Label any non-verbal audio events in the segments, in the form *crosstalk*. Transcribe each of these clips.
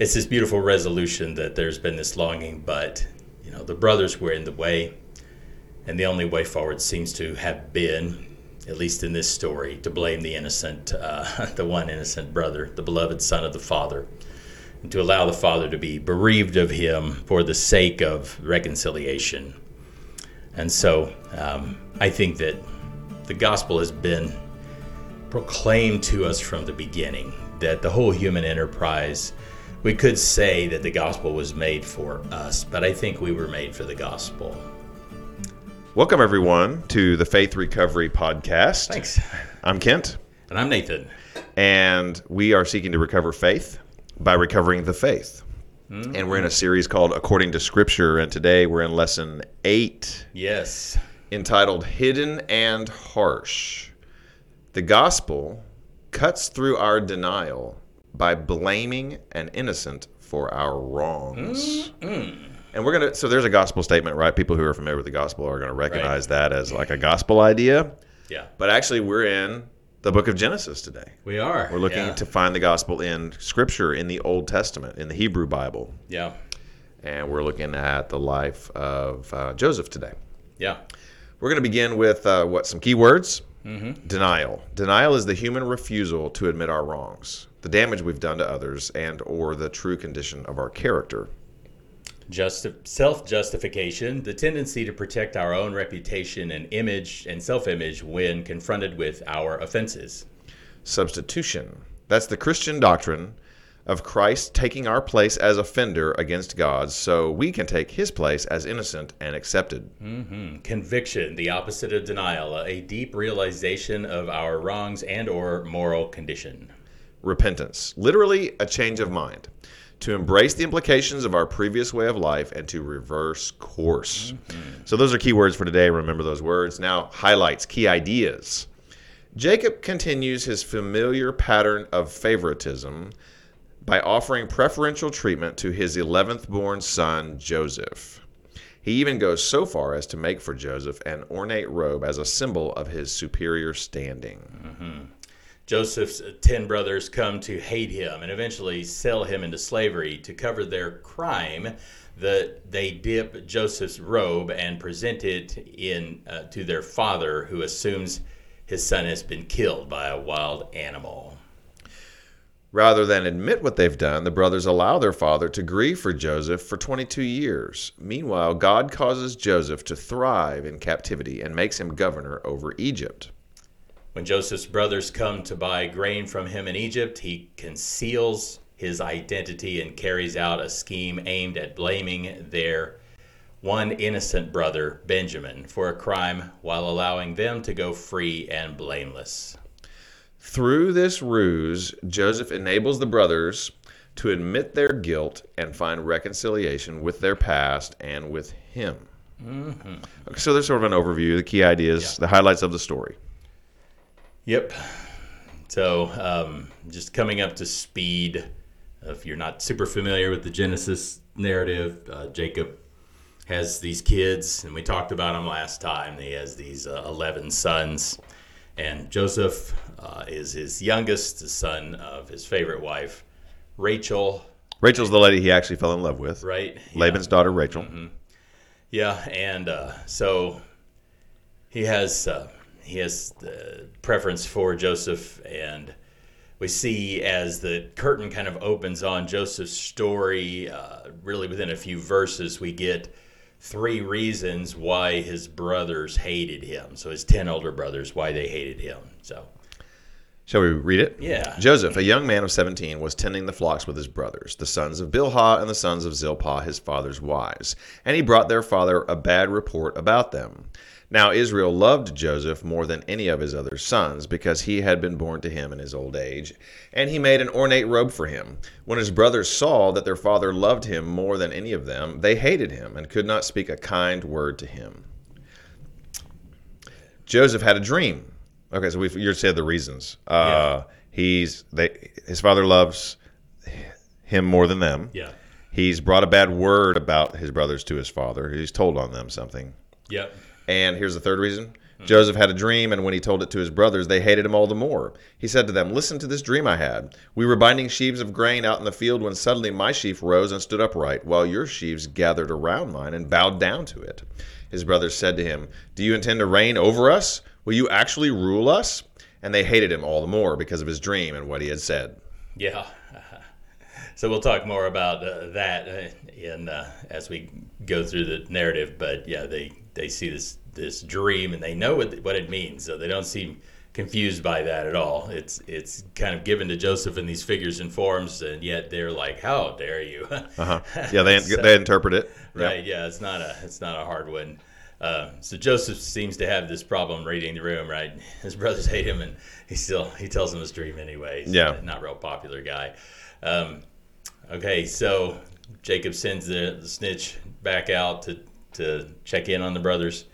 it's this beautiful resolution that there's been this longing, but you know the brothers were in the way, and the only way forward seems to have been, at least in this story, to blame the innocent, uh, *laughs* the one innocent brother, the beloved son of the father, and to allow the father to be bereaved of him for the sake of reconciliation. And so um, I think that the gospel has been proclaimed to us from the beginning that the whole human enterprise, we could say that the gospel was made for us, but I think we were made for the gospel. Welcome, everyone, to the Faith Recovery Podcast. Thanks. I'm Kent, And I'm Nathan. and we are seeking to recover faith by recovering the faith. Hmm. And we're in a series called According to Scripture, and today we're in lesson eight Yes. entitled Hidden and Harsh. The gospel cuts through our denial by blaming an innocent for our wrongs. And we're going to, so there's a gospel statement, right? People who are familiar with the gospel are going to recognize that as like a gospel idea. Yeah. But actually, we're in the book of Genesis today. We are. We're looking yeah. to find the gospel in Scripture, in the Old Testament, in the Hebrew Bible. Yeah. And we're looking at the life of uh, Joseph today. Yeah. We're going to begin with uh, what some key words. Denial. Denial is the human refusal to admit our wrongs, the damage we've done to others, and or the true condition of our character. Justi- self justification, the tendency to protect our own reputation and image and self image when confronted with our offenses. Substitution. That's the Christian doctrine of Christ taking our place as offender against God so we can take his place as innocent and accepted. Mm-hmm. Conviction, the opposite of denial, a deep realization of our wrongs and or moral condition. Repentance, literally a change of mind, to embrace the implications of our previous way of life and to reverse course. Mm-hmm. So, those are key words for today. Remember those words. Now, highlights, key ideas. Jacob continues his familiar pattern of favoritism by offering preferential treatment to his 11th born son, Joseph. He even goes so far as to make for Joseph an ornate robe as a symbol of his superior standing. Mm-hmm. Joseph's ten brothers come to hate him and eventually sell him into slavery to cover their crime. That they dip Joseph's robe and present it in uh, to their father, who assumes his son has been killed by a wild animal. Rather than admit what they've done, the brothers allow their father to grieve for Joseph for 22 years. Meanwhile, God causes Joseph to thrive in captivity and makes him governor over Egypt. When Joseph's brothers come to buy grain from him in Egypt, he conceals his identity and carries out a scheme aimed at blaming their one innocent brother, Benjamin, for a crime while allowing them to go free and blameless. Through this ruse, Joseph enables the brothers to admit their guilt and find reconciliation with their past and with him. Mm-hmm. Okay, so there's sort of an overview, the key ideas, the highlights of the story. Yep. So, um, just coming up to speed, if you're not super familiar with the Genesis narrative, uh, Jacob has these kids, and we talked about them last time. He has these uh, 11 sons, and Joseph uh, is his youngest, the son of his favorite wife, Rachel, Rachel's the lady he actually fell in love with. right? Yeah. Laban's daughter, Rachel. Yeah, and uh, so he has uh, he has the preference for Joseph, and we see as the curtain kind of opens on Joseph's story, uh, really within a few verses, we get three reasons why his brothers hated him. So his ten older brothers, why they hated him. So Shall we read it? Yeah. Joseph, a young man of 17, was tending the flocks with his brothers, the sons of Bilhah and the sons of Zilpah, his father's wives. And he brought their father a bad report about them. Now Israel loved Joseph more than any of his other sons, because he had been born to him in his old age. And he made an ornate robe for him. When his brothers saw that their father loved him more than any of them, they hated him and could not speak a kind word to him. Joseph had a dream. Okay, so we've you said the reasons. Uh, He's they his father loves him more than them. yeah, He's brought a bad word about his brothers to his father. He's told on them something. yep, And here's the third reason: Joseph had a dream, and when he told it to his brothers, they hated him all the more. He said to them, Listen to this dream I had. We were binding sheaves of grain out in the field when suddenly my sheaf rose and stood upright, while your sheaves gathered around mine and bowed down to it. His brothers said to him, Do you intend to reign over us? Will you actually rule us? And they hated him all the more because of his dream and what he had said. Yeah. *laughs* So we'll talk more about uh, that uh, in uh, as we go through the narrative. But yeah, they they see this this dream and they know what what it means, so they don't seem confused by that at all. It's it's kind of given to Joseph in these figures and forms, and yet they're like, "How dare you?" *laughs* Uh-huh. Yeah, they *laughs* so, they interpret it. Right. Yeah, it's not a it's not a hard one. Uh, so Joseph seems to have this problem reading the room, right? *laughs* His brothers hate him, and he still he tells them his dream anyways. Yeah, not real popular guy. Um, Okay, so Jacob sends the, the snitch back out to, to check in on the brothers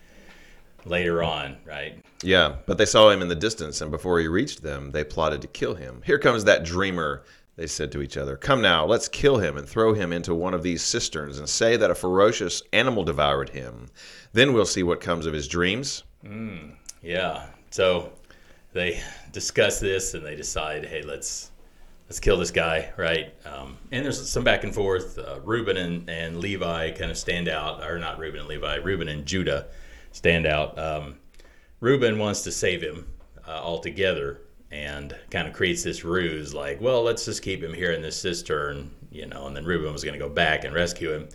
later on, right? Yeah, but they saw him in the distance, and before he reached them, they plotted to kill him. Here comes that dreamer, they said to each other. Come now, let's kill him and throw him into one of these cisterns and say that a ferocious animal devoured him. Then we'll see what comes of his dreams. Mm, yeah, so they discuss this and they decide, hey, let's let's kill this guy, right? Um, and there's some back and forth. Uh, Reuben and, and Levi kind of stand out, or not Reuben and Levi, Reuben and Judah stand out. Um, Reuben wants to save him uh, altogether and kind of creates this ruse like, well, let's just keep him here in this cistern, you know, and then Reuben was going to go back and rescue him.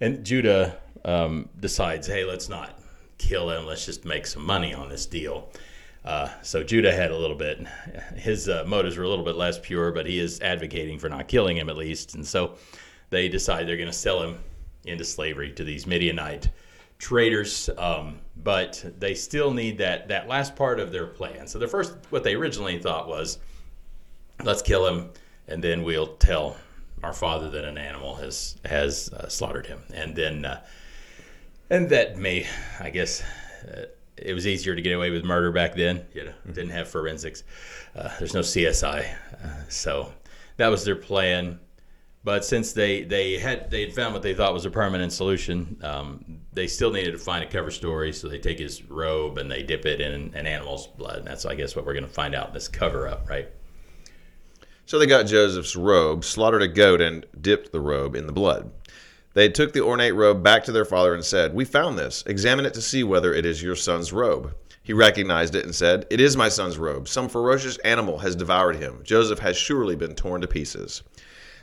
And Judah um, decides, hey, let's not kill him, let's just make some money on this deal. Uh, so Judah had a little bit, his uh, motives were a little bit less pure, but he is advocating for not killing him at least. And so they decide they're going to sell him into slavery to these Midianite traders. Um, but they still need that, that last part of their plan. So the first, what they originally thought was, let's kill him, and then we'll tell our father that an animal has has uh, slaughtered him, and then uh, and that may, I guess uh, it was easier to get away with murder back then. You know, mm-hmm. didn't have forensics. Uh, there's no CSI, uh, so that was their plan. But since they, they had they had found what they thought was a permanent solution, um, they still needed to find a cover story. So they take his robe and they dip it in an animal's blood. And that's I guess what we're going to find out in this cover up, right? So they got Joseph's robe, slaughtered a goat, and dipped the robe in the blood. They took the ornate robe back to their father and said, We found this. Examine it to see whether it is your son's robe. He recognized it and said, It is my son's robe. Some ferocious animal has devoured him. Joseph has surely been torn to pieces.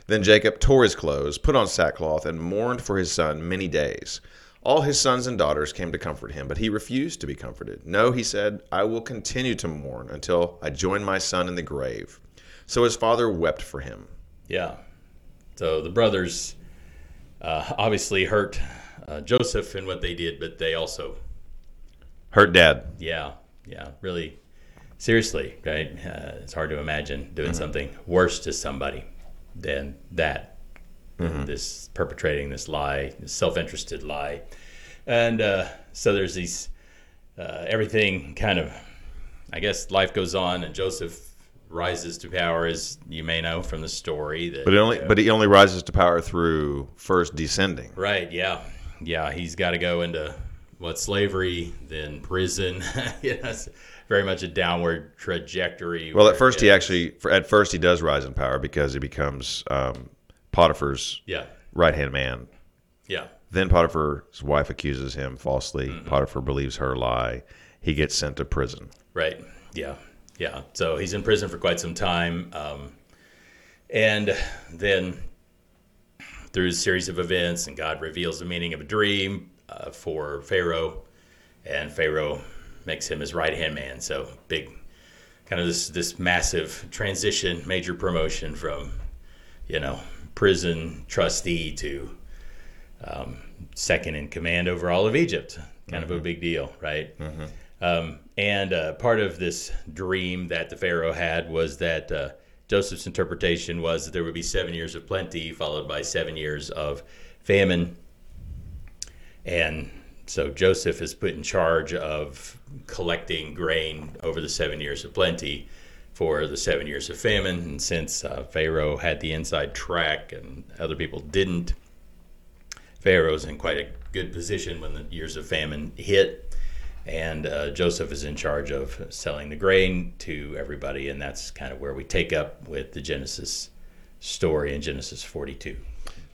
Then Jacob tore his clothes, put on sackcloth, and mourned for his son many days. All his sons and daughters came to comfort him, but he refused to be comforted. No, he said, I will continue to mourn until I join my son in the grave. So his father wept for him. Yeah. So the brothers uh, obviously hurt uh, Joseph and what they did, but they also hurt Dad. Yeah, yeah, really seriously, right? Uh, it's hard to imagine doing mm-hmm. something worse to somebody than that. Mm-hmm. This perpetrating this lie, this self-interested lie, and uh, so there's these uh, everything kind of. I guess life goes on, and Joseph rises to power, as you may know from the story. That, but it only, uh, but he only rises to power through first descending. Right. Yeah. Yeah. He's got to go into what slavery, then prison. *laughs* yes. very much a downward trajectory. Well, at first he actually, at first he does rise in power because he becomes um, Potiphar's yeah. right hand man. Yeah. Then Potiphar's wife accuses him falsely. Mm-hmm. Potiphar believes her lie. He gets sent to prison. Right. Yeah. Yeah. So he's in prison for quite some time. Um, and then through a series of events, and God reveals the meaning of a dream uh, for Pharaoh, and Pharaoh makes him his right hand man. So big, kind of this this massive transition, major promotion from, you know, prison trustee to um, second in command over all of Egypt. Kind mm-hmm. of a mm-hmm. big deal, right? Mm-hmm. Um, and uh, part of this dream that the Pharaoh had was that uh, Joseph's interpretation was that there would be seven years of plenty, followed by seven years of famine. And so Joseph is put in charge of collecting grain over the seven years of plenty for the seven years of famine. And since uh, Pharaoh had the inside track and other people didn't, Pharaoh's in quite a good position when the years of famine hit and uh, Joseph is in charge of selling the grain to everybody, and that's kind of where we take up with the Genesis story in Genesis 42.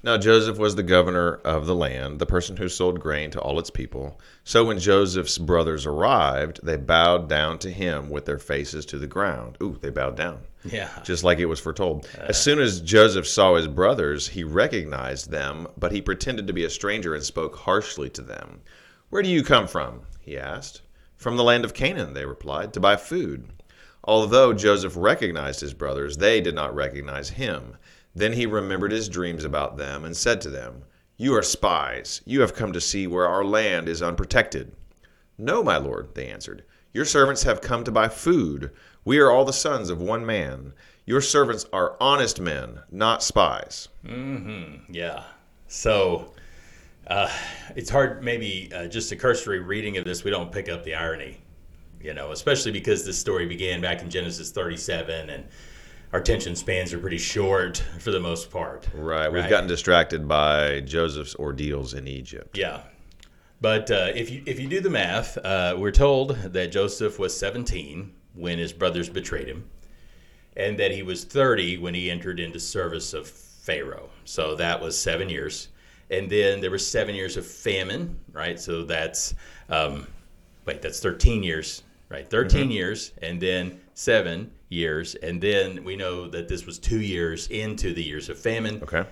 Now Joseph was the governor of the land, the person who sold grain to all its people. So when Joseph's brothers arrived, they bowed down to him with their faces to the ground. Ooh, they bowed down. Yeah. Just like it was foretold. As soon as Joseph saw his brothers, he recognized them, but he pretended to be a stranger and spoke harshly to them. Where do you come from? he asked. From the land of Canaan, they replied, to buy food. Although Joseph recognized his brothers, they did not recognize him. Then he remembered his dreams about them and said to them, You are spies. You have come to see where our land is unprotected. No, my lord, they answered. Your servants have come to buy food. We are all the sons of one man. Your servants are honest men, not spies. Mm-hmm. Yeah. So uh, it's hard, maybe uh, just a cursory reading of this, we don't pick up the irony, you know, especially because this story began back in Genesis 37 and our attention spans are pretty short for the most part. Right. We've Right. gotten distracted by Joseph's ordeals in Egypt. Yeah. But uh, if you if you do the math, uh, we're told that Joseph was 17 when his brothers betrayed him, and that he was 30 when he entered into service of Pharaoh. So that was seven years, and then there were seven years of famine, right? So that's um, wait, that's 13 years, right? 13 years, and then seven years, and then we know that this was two years into the years of famine. Okay.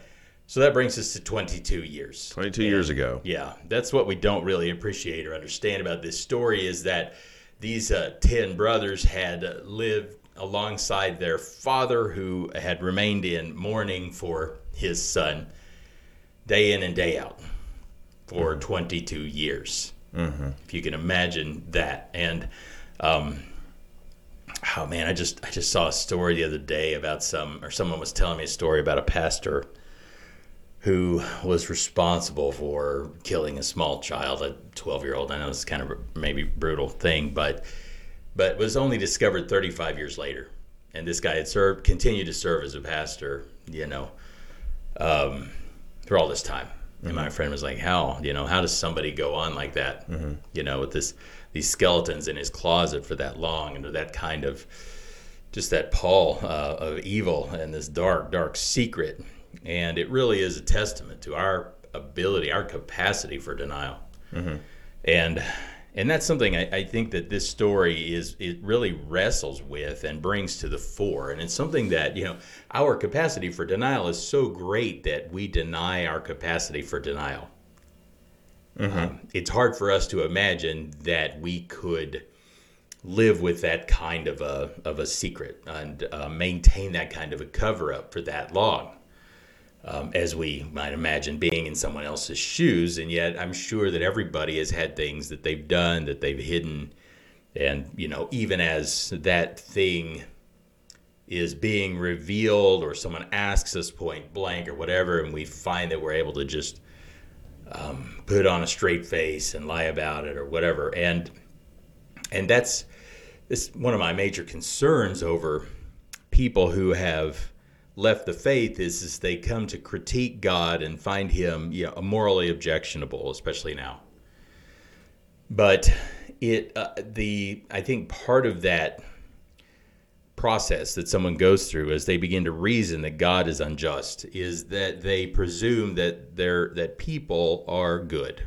So that brings us to 22 years. 22 years ago. Yeah, that's what we don't really appreciate or understand about this story is that these uh, 10 brothers had lived alongside their father who had remained in mourning for his son day in and day out for 22 years. Mm-hmm. If you can imagine that. And, um, oh man, I just I just saw a story the other day about some, or someone was telling me a story about a pastor who was responsible for killing a small child, a 12 year old. I know it's kind of a maybe brutal thing, but but was only discovered 35 years later. And this guy had served, continued to serve as a pastor, you know, um, for all this time. And my mm-hmm. friend was like, "How, you know, how does somebody go on like that, mm-hmm. you know, with this these skeletons in his closet for that long and that kind of just that pall uh, of evil and this dark, dark secret. And it really is a testament to our ability, our capacity for denial. Mm-hmm. And and that's something I, I think that this story is it really wrestles with and brings to the fore. And it's something that, you know, our capacity for denial is so great that we deny our capacity for denial. Um, it's hard for us to imagine that we could live with that kind of a of a secret and uh, maintain that kind of a cover up for that long. Um, as we might imagine being in someone else's shoes, and yet I'm sure that everybody has had things that they've done that they've hidden, and you know, even as that thing is being revealed, or someone asks us point blank or whatever, and we find that we're able to just um, put on a straight face and lie about it or whatever, and and that's this one of my major concerns over people who have left the faith is, is they come to critique God and find him you know, morally objectionable, especially now. But it uh, the I think part of that process that someone goes through as they begin to reason that God is unjust is that they presume that they're that people are good,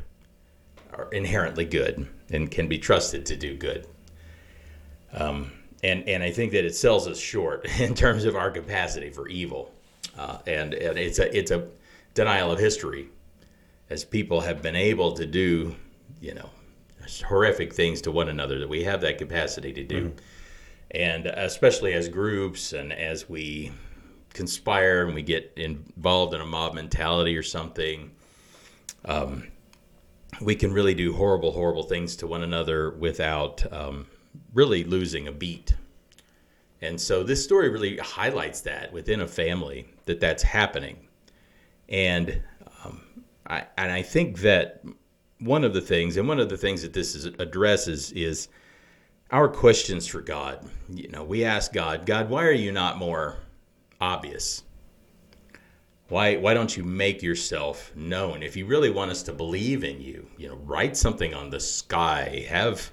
are inherently good, and can be trusted to do good. Um, and and I think that it sells us short *laughs* in terms of our capacity for evil, uh, and and it's a it's a denial of history, as people have been able to do, you know, horrific things to one another that we have that capacity to do, and especially as groups and as we conspire and we get involved in a mob mentality or something. Um, we can really do horrible, horrible things to one another without um, really losing a beat. And so this story really highlights that within a family that that's happening. And um, I and I think that one of the things and one of the things that this is, addresses is our questions for God. You know, we ask God, God, why are you not more obvious? Why why don't you make yourself known? If you really want us to believe in you, you know, write something on the sky, have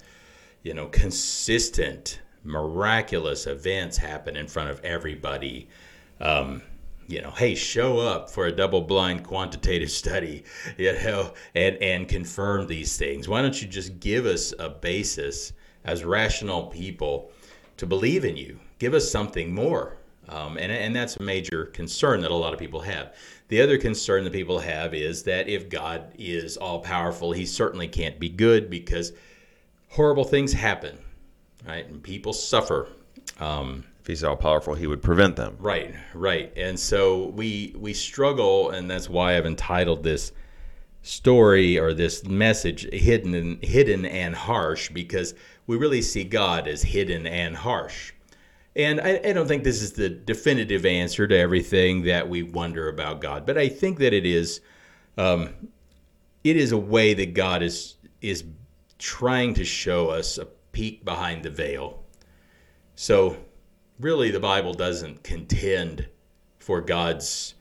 you know, consistent, miraculous events happen in front of everybody. Um, you know, hey, show up for a double-blind quantitative *laughs* study, you know, and and confirm these things. Why don't you just give us a basis as rational people to believe in you? Give us something more. Um, and, and that's a major concern that a lot of people have. The other concern that people have is that if God is all powerful, he certainly can't be good because horrible things happen, right? And people suffer. Um, if he's all powerful, he would prevent them. Right, right. And so we we struggle, and that's why I've entitled this story or this message hidden and hidden and harsh because we really see God as hidden and harsh. And I, I, don't think this is the definitive answer to everything that we wonder about God, but I think that it is, um, it is a way that God is is trying to show us a peek behind the veil. So, really, the Bible doesn't contend for God's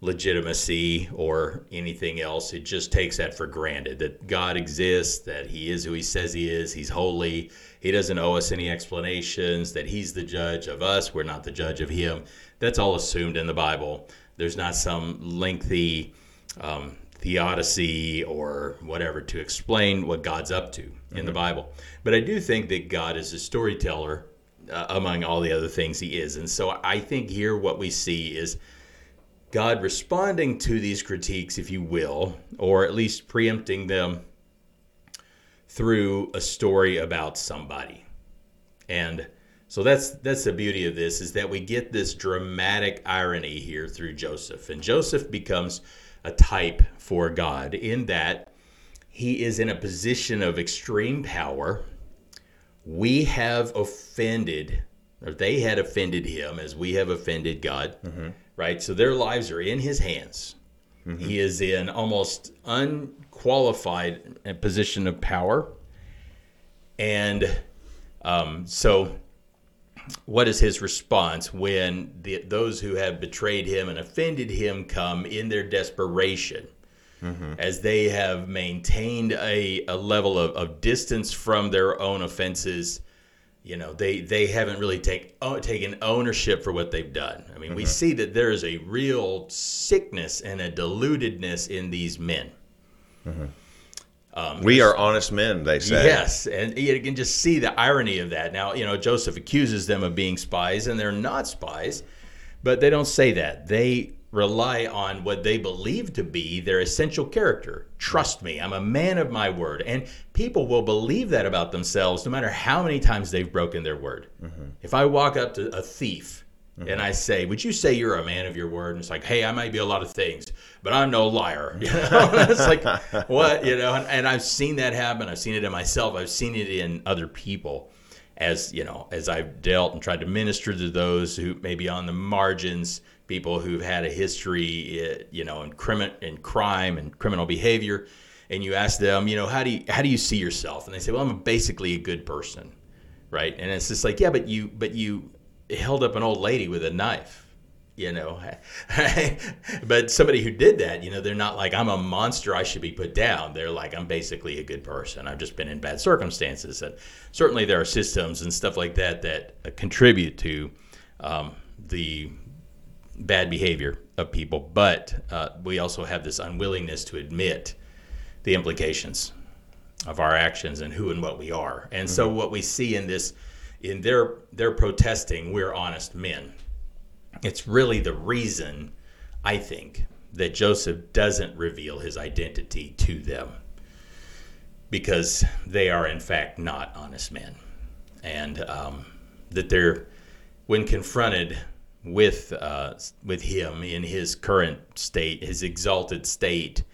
legitimacy or anything else. It just takes that for granted that God exists, that He is who He says He is, He's holy, He doesn't owe us any explanations, that He's the judge of us, we're not the judge of Him. That's all assumed in the Bible. There's not some lengthy um, theodicy or whatever to explain what God's up to mm-hmm. in the mm-hmm. Bible. But I do think that God is a storyteller uh, among all the other things He is. And so I think here what we see is God responding to these critiques, if you will, or at least preempting them through a story about somebody. And so that's that's the beauty of this is that we get this dramatic irony here through Joseph. And Joseph becomes a type for God in that he is in a position of extreme power. We have offended, or they had offended him as we have offended God. Mm-hmm right? So their lives are in his hands. Mm-hmm. He is in almost unqualified position of power. And um, so, what is his response when the, those who have betrayed him and offended him come in their desperation? Mm-hmm. As they have maintained a, a level of, of distance from their own offenses you know they they haven't really take, uh, taken ownership for what they've done i mean mm-hmm. we see that there is a real sickness and a deludedness in these men mm-hmm. Um, we are honest men they say yes and you can just see the irony of that now you know joseph accuses them of being spies and they're not spies but they don't say that they rely on what they believe to be their essential character. Trust me, I'm a man of my word. And people will believe that about themselves no matter how many times they've broken their word. Mm-hmm. If I walk up to a thief mm-hmm. and I say, Would you say you're a man of your word? And it's like, Hey, I might be a lot of things, but I'm no liar. *laughs* You know? *laughs* it's like, What? You know, and, and I've seen that happen. I've seen it in myself, I've seen it in other people as you know as i've dealt and tried to minister to those who may be on the margins people who've had a history, eh, you know, in crime, in crime and criminal behavior, and you ask them, you know, how do you how do you see yourself? And they say, well, I'm basically a good person, right? And it's just like, yeah, but you but you held up an old lady with a knife. You know, *laughs* but somebody who did that, you know, they're not like I'm a monster. I should be put down. They're like I'm basically a good person. I've just been in bad circumstances, and certainly there are systems and stuff like that that contribute to um, the bad behavior of people, but uh, we also have this unwillingness to admit the implications of our actions and who and what we are. And mm-hmm. so what we see in this in their their protesting, we're honest men. It's really the reason I think that Joseph doesn't reveal his identity to them because they are in fact not honest men, and um, that they're when confronted with uh, with him in his current state, his exalted state,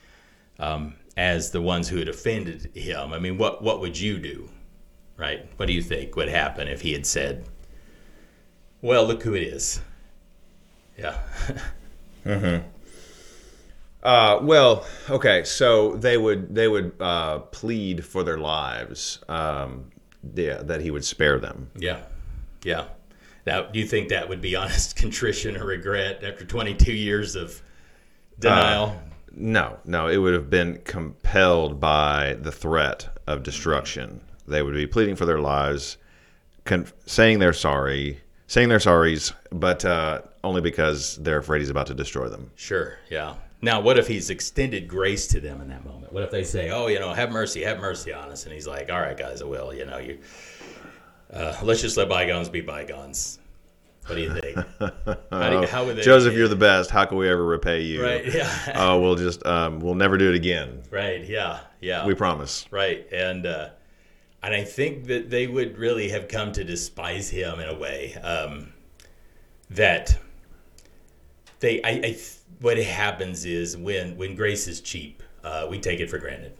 um, as the ones who had offended him. I mean, what what would you do, right? What do you think would happen if he had said, "Well, look who it is"? Yeah. *laughs* mm-hmm. Uh, well, okay, so they would they would uh, plead for their lives, um, yeah, that he would spare them. Yeah, yeah. Now, do you think that would be honest *laughs* contrition or regret after 22 years of denial? Uh, no, no, it would have been compelled by the threat of destruction. They would be pleading for their lives, con- saying they're sorry, saying they're sorries, but uh, only because they're afraid he's about to destroy them. Sure, yeah. Now, what if he's extended grace to them in that moment? What if they say, "Oh, you know, have mercy, have mercy on us," and he's like, "All right, guys, I will." You know, you uh, let's just let bygones be bygones. What do you think? How, do you, how would they, *laughs* Joseph, you're the best. How can we ever repay you? right? Yeah, Oh, we'll just um, we'll never do it again. right. Yeah, yeah. We promise. Right, and uh, and I think that they would really have come to despise him in a way um, that they. I, I what happens is when when grace is cheap, uh, we take it for granted,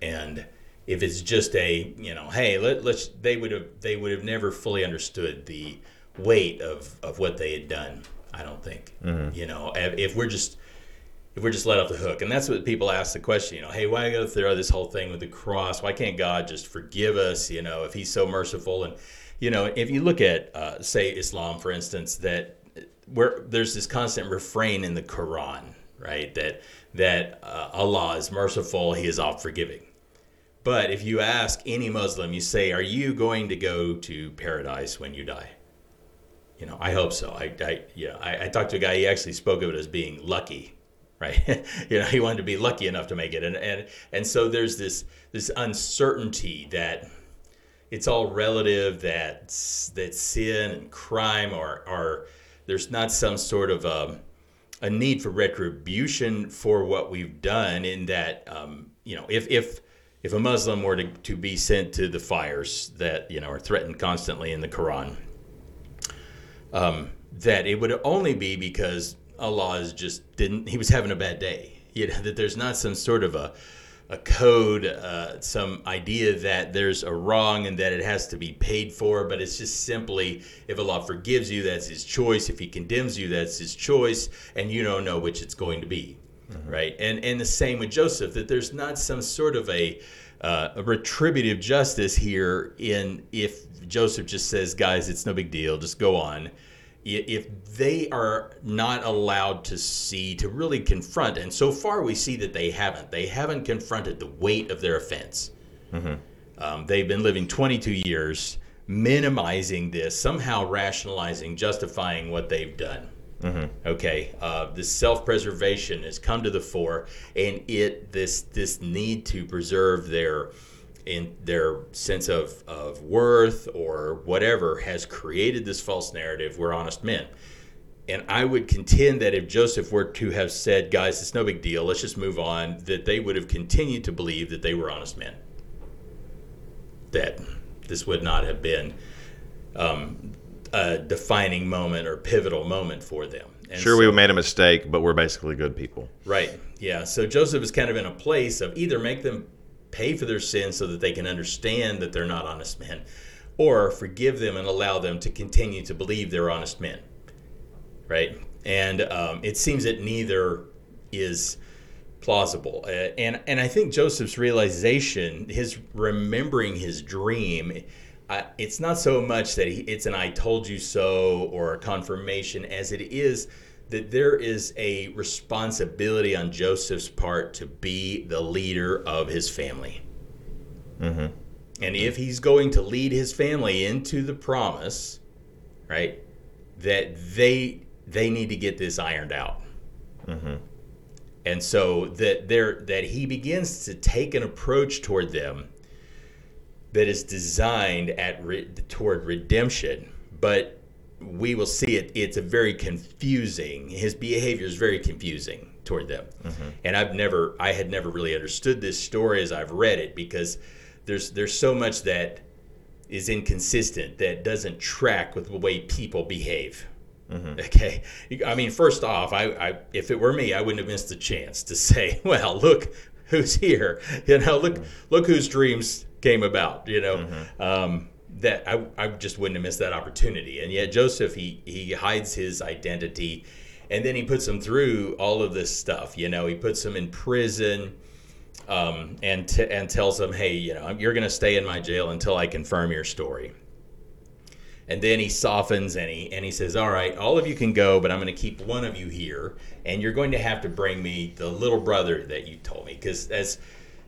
and if it's just a you know, hey, let, let's they would have they would have never fully understood the weight of of what they had done. I don't think you know if we're just if we're just let off the hook. And that's what people ask the question, you know, hey, why go through this whole thing with the cross? Why can't God just forgive us, you know, if he's so merciful? And, you know, if you look at, uh, say, Islam, for instance, that where there's this constant refrain in the Quran, right, that, that uh, Allah is merciful, he is all forgiving. But if you ask any Muslim, you say, are you going to go to paradise when you die? You know, I hope so. I, I know, I, I talked to a guy. He actually spoke of it as being lucky, right? *laughs* you know, he wanted to be lucky enough to make it, and and and so there's this this uncertainty that it's all relative. That that sin and crime are are there's not some sort of um, a need for retribution for what we've done. In that, um, you know, if if if a Muslim were to, to be sent to the fires that you know are threatened constantly in the Quran, um, that it would only be because Allah is just didn't he was having a bad day. You know that there's not some sort of a a code, uh, some idea that there's a wrong and that it has to be paid for, but it's just simply if Allah forgives you, that's His choice. If He condemns you, that's His choice, and you don't know which it's going to be, right? And and the same with Joseph, that there's not some sort of a uh, a retributive justice here in if Joseph just says, guys, it's no big deal, just go on. If they are not allowed to see, to really confront, and so far we see that they haven't, they haven't confronted the weight of their offense. Um, they've been living 22 years, minimizing this, somehow rationalizing, justifying what they've done. Okay, uh, this self-preservation has come to the fore, and it this this need to preserve their in their sense of, of worth or whatever has created this false narrative. We're honest men. And I would contend that if Joseph were to have said, guys, it's no big deal, let's just move on, that they would have continued to believe that they were honest men. That this would not have been um, a defining moment or pivotal moment for them. And Sure, so- we made a mistake, but we're basically good people. Right. Yeah. So Joseph is kind of in a place of either make them pay for their sins so that they can understand that they're not honest men, or forgive them and allow them to continue to believe they're honest men. Right. And um, it seems that neither is plausible. Uh, and and I think Joseph's realization, his remembering his dream, uh, it's not so much that he, it's an "I told you so" or a confirmation, as it is that there is a responsibility on Joseph's part to be the leader of his family. Mm-hmm. And if he's going to lead his family into the promise, right, that they they need to get this ironed out. Mm-hmm. And so that there that he begins to take an approach toward them that is designed at re, toward redemption. But we will see it it's a very confusing his behavior is very confusing toward them. Mm-hmm. And i've never i had never really understood this story as i've read it because there's there's so much that is inconsistent that doesn't track with the way people behave. Mm-hmm. Okay, I mean, first off, I, I if it were me, I wouldn't have missed the chance to say, *laughs* "Well, look who's here." You know, look mm-hmm. look whose dreams came about. You know, um, that I, I just wouldn't have missed that opportunity. And yet, Joseph he he hides his identity, and then he puts him through all of this stuff. You know, he puts him in prison. Um, and t- and tells him, hey, you know, you're going to stay in my jail until I confirm your story. And then he softens and he and he says, "All right, all of you can go, but I'm going to keep one of you here, and you're going to have to bring me the little brother that you told me, because as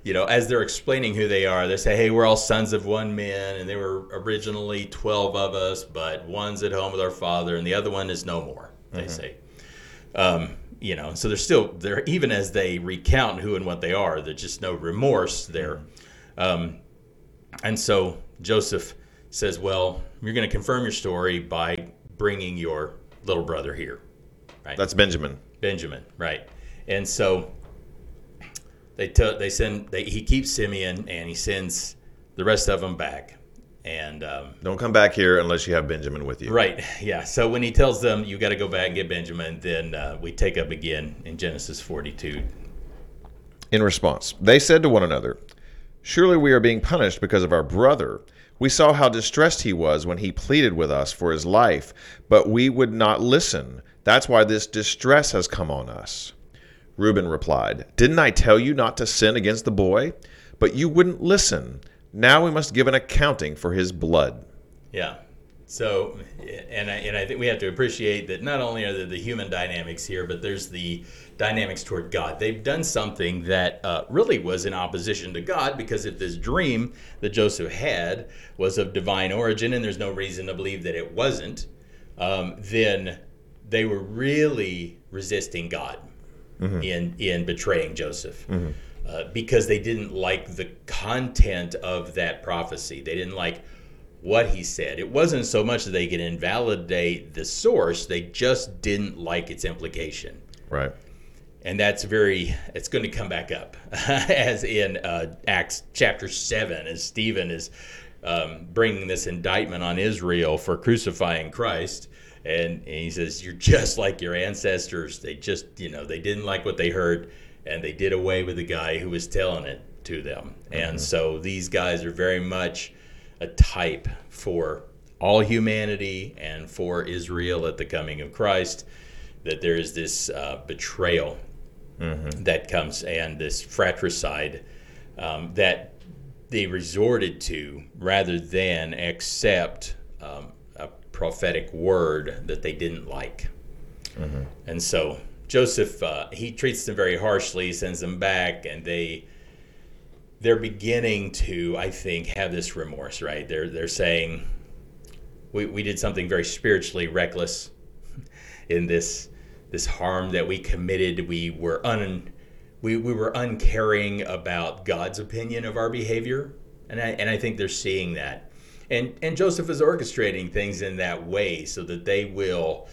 you know, as they're explaining who they are, they say, "Hey, we're all sons of one man, and there were originally twelve of us, but one's at home with our father, and the other one is no more." They say, um, you know, so they're still they're even as they recount who and what they are, there's just no remorse there, um, and so Joseph says, "Well, you're going to confirm your story by bringing your little brother here." Right? That's Benjamin. Benjamin, right? And so they t- they send they, he keeps Simeon and he sends the rest of them back. And um, Don't come back here unless you have Benjamin with you. right, yeah. So when he tells them you got to go back and get Benjamin, then uh, we take up again in Genesis 42. In response, they said to one another, Surely we are being punished because of our brother. We saw how distressed he was when he pleaded with us for his life, but we would not listen. That's why this distress has come on us. Reuben replied, Didn't I tell you not to sin against the boy? But you wouldn't listen. Now we must give an accounting for his blood. Yeah. So, and I, and I think we have to appreciate that not only are there the human dynamics here, but there's the dynamics toward God. They've done something that uh, really was in opposition to God because if this dream that Joseph had was of divine origin, and there's no reason to believe that it wasn't, um, then they were really resisting God in in betraying Joseph. Uh, because they didn't like the content of that prophecy. They didn't like what he said. It wasn't so much that they could invalidate the source, they just didn't like its implication. Right. And that's very, it's going to come back up *laughs* as in uh, Acts chapter 7, as Stephen is um, bringing this indictment on Israel for crucifying Christ. And, and he says, You're just like your ancestors. They just, you know, they didn't like what they heard and they did away with the guy who was telling it to them. And so these guys are very much a type for all humanity and for Israel at the coming of Christ. That there is this uh, betrayal that comes and this fratricide um, that they resorted to rather than accept um, prophetic word that they didn't like. And so Joseph, uh, he treats them very harshly, sends them back, and they they're beginning to, I think, have this remorse. Right? They're they're saying, we, we did something very spiritually reckless *laughs* in this this harm that we committed. We were un we, we were uncaring about God's opinion of our behavior, and I and I think they're seeing that, and and Joseph is orchestrating things in that way so that they will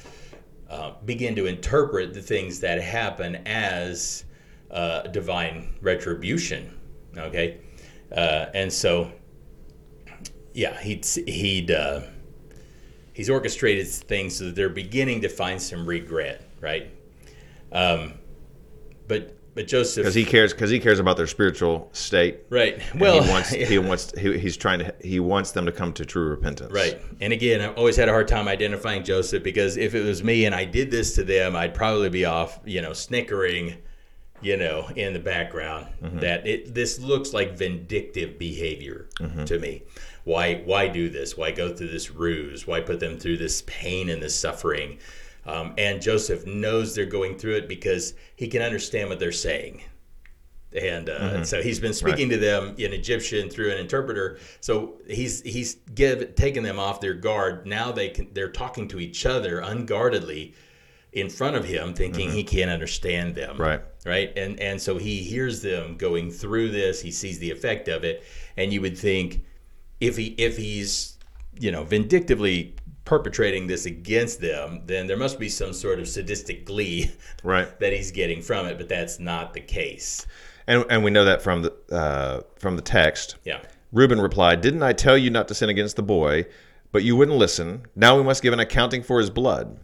uh, begin to interpret the things that happen as uh, divine retribution. Okay, uh, and so yeah, he'd he'd uh, he's orchestrated things so that they're beginning to find some regret, right? Um, but but Joseph, Because he cares. Because he cares about their spiritual state. right? Well, he wants. *laughs* He wants. He, he's trying to. He wants them to come to true repentance. Right. And again, I've always had a hard time identifying Joseph because if it was me and I did this to them, I'd probably be off, you know, snickering, you know, in the background mm-hmm. that it this looks like vindictive behavior mm-hmm. to me. Why why do this? Why go through this ruse? Why put them through this pain and this suffering? Um, and Joseph knows they're going through it because he can understand what they're saying and uh, so he's been speaking to them in Egyptian through an interpreter. So he's he's give taken them off their guard. Now they can they're talking to each other unguardedly in front of him, thinking he can't understand them. Right. Right. And and so he hears them going through this. He sees the effect of it, and you would think if he if he's you know vindictively perpetrating this against them, then there must be some sort of sadistic glee *laughs* Right. that he's getting from it. But that's not the case. And and we know that from the uh, from the text. Yeah. Reuben replied, Didn't I tell you not to sin against the boy? But you wouldn't listen. Now we must give an accounting for his blood.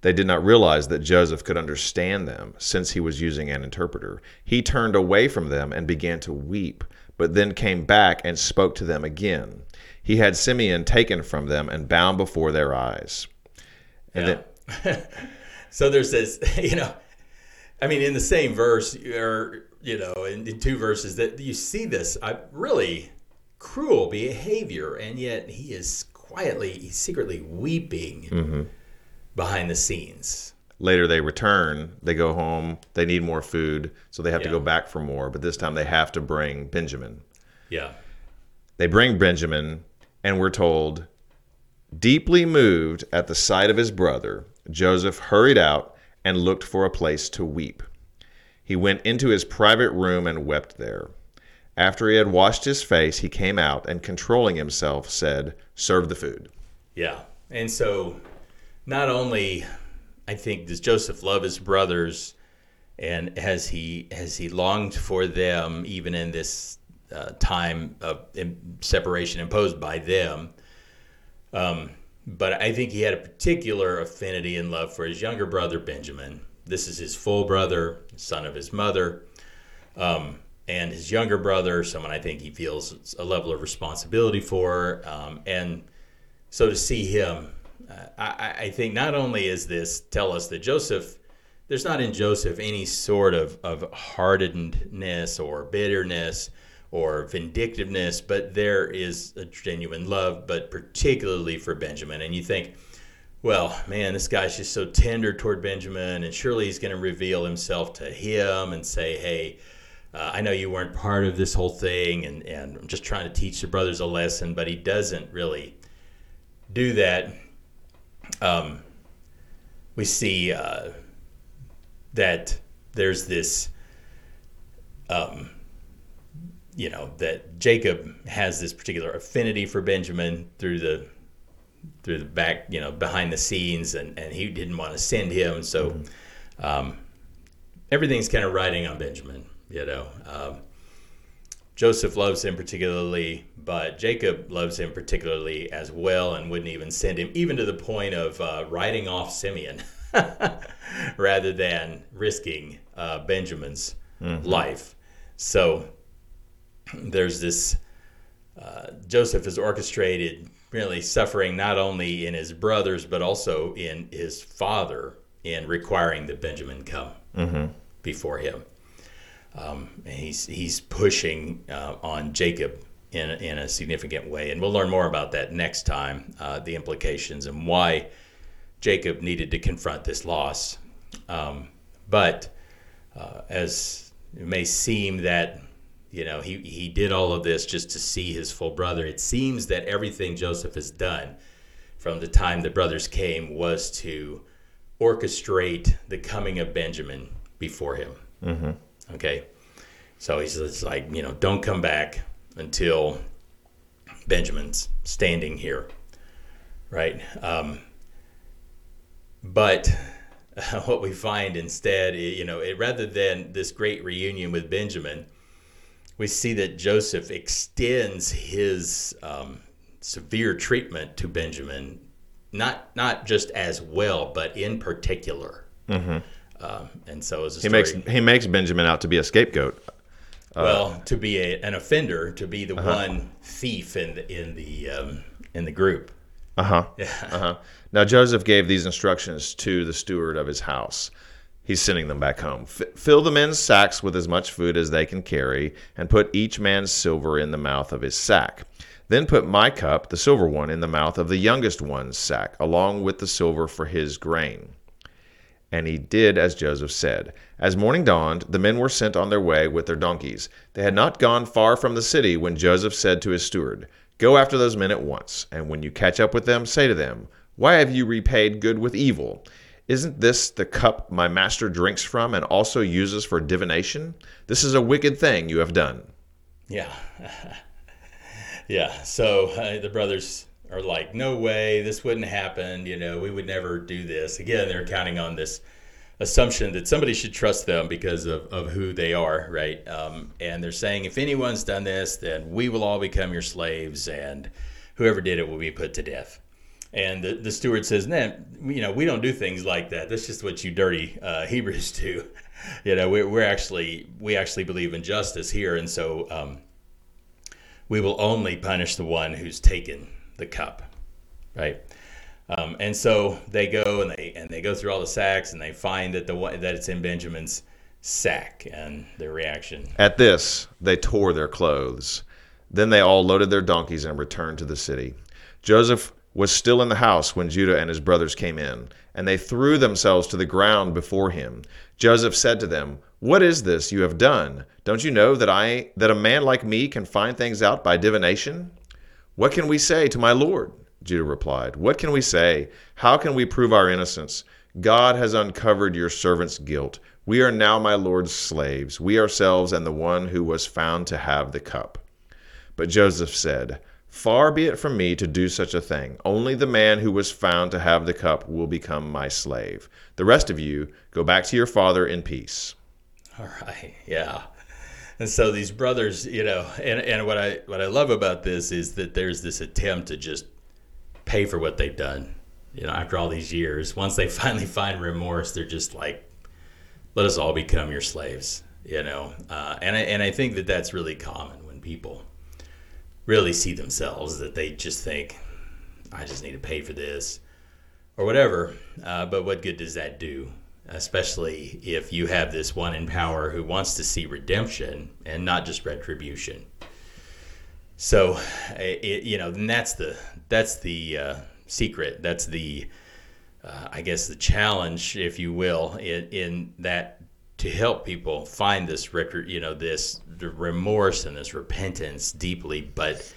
They did not realize that Joseph could understand them, since he was using an interpreter. He turned away from them and began to weep, but then came back and spoke to them again. He had Simeon taken from them and bound before their eyes. And Yeah. then, *laughs* so there's this, *laughs* you know, I mean, in the same verse, or you know, in, in two verses, that you see this uh, really cruel behavior, and yet he is quietly, he's secretly weeping behind the scenes. Later, they return. They go home. They need more food, so they have to go back for more. But this time, they have to bring Benjamin. Yeah. They bring Benjamin, and we're told, deeply moved at the sight of his brother, Joseph hurried out and looked for a place to weep. He went into his private room and wept there. After he had washed his face, he came out and, controlling himself, said, Serve the food. Yeah. And so not only I think does Joseph love his brothers and has he has he longed for them even in this uh, time of separation imposed by them um, but I think he had a particular affinity and love for his younger brother Benjamin. This is his full brother, son of his mother, um, and his younger brother, someone I think he feels a level of responsibility for. Um, and so to see him, I, I think not only is this tell us that Joseph, there's not in Joseph any sort of, of hardenedness or bitterness or vindictiveness, but there is a genuine love, but particularly for Benjamin. And you think, well, man, this guy's just so tender toward Benjamin, and surely he's going to reveal himself to him and say, hey, uh, I know you weren't part of this whole thing, and, and I'm just trying to teach the brothers a lesson, but he doesn't really do that. Um, we see uh, that there's this, um, you know, that Jacob has this particular affinity for Benjamin through the through the back, you know, behind the scenes, and, and he didn't want to send him. So um, everything's kind of riding on Benjamin, you know. Um, Joseph loves him particularly, but Jacob loves him particularly as well and wouldn't even send him, even to the point of uh, writing off Simeon *laughs* rather than risking uh, Benjamin's life. So there's this uh, Joseph has orchestrated really suffering not only in his brothers but also in his father in requiring that Benjamin come before him. Um, he's he's pushing uh, on Jacob in in a significant way, and we'll learn more about that next time. Uh, the implications and why Jacob needed to confront this loss. Um, but uh, as it may seem that you know he, he did all of this just to see his full brother, it seems that everything Joseph has done from the time the brothers came was to orchestrate the coming of Benjamin before him. Mm-hmm. Okay, so he says, like you know don't come back until Benjamin's standing here, right? Um, but *laughs* what we find instead, you know, it, rather than this great reunion with Benjamin, we see that Joseph extends his um, severe treatment to Benjamin, not not just as well, but in particular. Um, and so as a He story, makes he makes Benjamin out to be a scapegoat. well to be a, an offender, to be the one thief in the in the um, in the group. Uh huh. *laughs* Uh huh. Now Joseph gave these instructions to the steward of his house. He's sending them back home. F- fill the men's sacks with as much food as they can carry, and put each man's silver in the mouth of his sack. Then put my cup, the silver one, in the mouth of the youngest one's sack, along with the silver for his grain. And he did as Joseph said. As morning dawned, the men were sent on their way with their donkeys. They had not gone far from the city when Joseph said to his steward, Go after those men at once, and when you catch up with them, say to them, Why have you repaid good with evil? Isn't this the cup my master drinks from and also uses for divination? This is a wicked thing you have done. Yeah. *laughs* yeah. So uh, the brothers are like, no way, this wouldn't happen. You know, we would never do this. Again, they're counting on this assumption that somebody should trust them because of, of who they are, right? Um, and they're saying, if anyone's done this, then we will all become your slaves, and whoever did it will be put to death. And the, the steward says, "Man, you know, we don't do things like that. That's just what you dirty uh, *laughs* Hebrews do. *laughs* You know, we're, we're actually we actually believe in justice here, and so um, we will only punish the one who's taken the cup, right? Um, and so they go and they and they go through all the sacks and they find that the that it's in Benjamin's sack, and their reaction, At this, they tore their clothes. Then they all loaded their donkeys and returned to the city. Joseph was still in the house when Judah and his brothers came in, and they threw themselves to the ground before him. Joseph said to them, "What is this you have done? Don't you know that I that a man like me can find things out by divination? What can we say to my lord?" Judah replied, "What can we say? How can we prove our innocence? God has uncovered your servant's guilt. We are now my lord's slaves, we ourselves and the one who was found to have the cup." But Joseph said, Far be it from me to do such a thing. Only the man who was found to have the cup will become my slave. The rest of you go back to your father in peace. All right. *laughs* Yeah. And so these brothers, you know, and, and what I what I love about this is that there's this attempt to just pay for what they've done. You know, after all these years, once they *laughs* finally find remorse, they're just like, "Let us all become your slaves." You know, uh, and I, and I think that that's really common when people really see themselves that they just think, I just need to pay for this or whatever. Uh, but what good does that do? Especially if you have this one in power who wants to see redemption and not just retribution. So, it, you know, and that's the that's the uh, secret. That's the uh, I guess the challenge, if you will, in, in that to help people find this record, you know this remorse and this repentance deeply but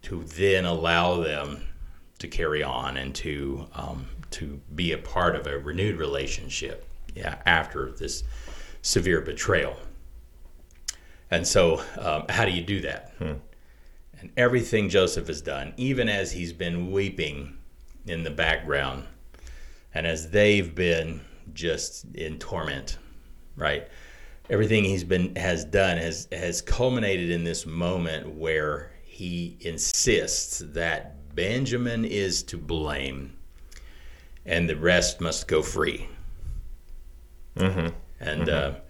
to then allow them to carry on and to um, to be a part of a renewed relationship after this severe betrayal and so um, how do you do that hmm. and everything joseph has done even as he's been weeping in the background and as they've been just in torment right? Everything he's been has done has has culminated in this moment where he insists that Benjamin is to blame, and the rest must go free. Mm-hmm. And mm-hmm. Uh,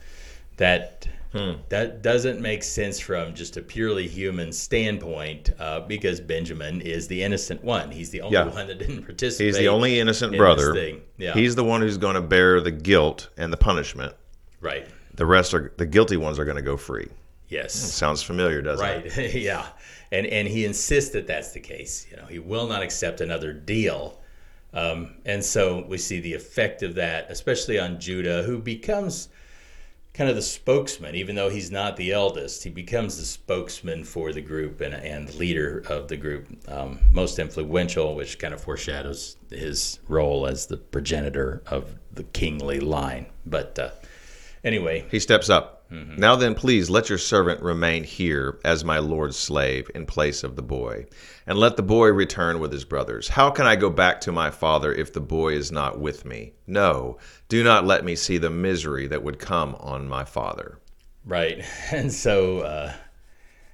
that hmm. that doesn't make sense from just a purely human standpoint, uh, because Benjamin is the innocent one. He's the only yeah. one that didn't participate. He's the only innocent in brother. Yeah. He's the one who's going to bear the guilt and the punishment. Right. The rest are the guilty ones are going to go free. Yes. sounds familiar, doesn't right. it? Right. *laughs* yeah. And and he insists that that's the case. You know, he will not accept another deal. Um, and so we see the effect of that, especially on Judah, who becomes kind of the spokesman, even though he's not the eldest. He becomes the spokesman for the group and, and leader of the group, um, most influential, which kind of foreshadows his role as the progenitor of the kingly line. But uh, Anyway, he steps up. Mm-hmm. Now then, please let your servant remain here as my lord's slave in place of the boy, and let the boy return with his brothers. How can I go back to my father if the boy is not with me? No, do not let me see the misery that would come on my father. Right, *laughs* and so uh,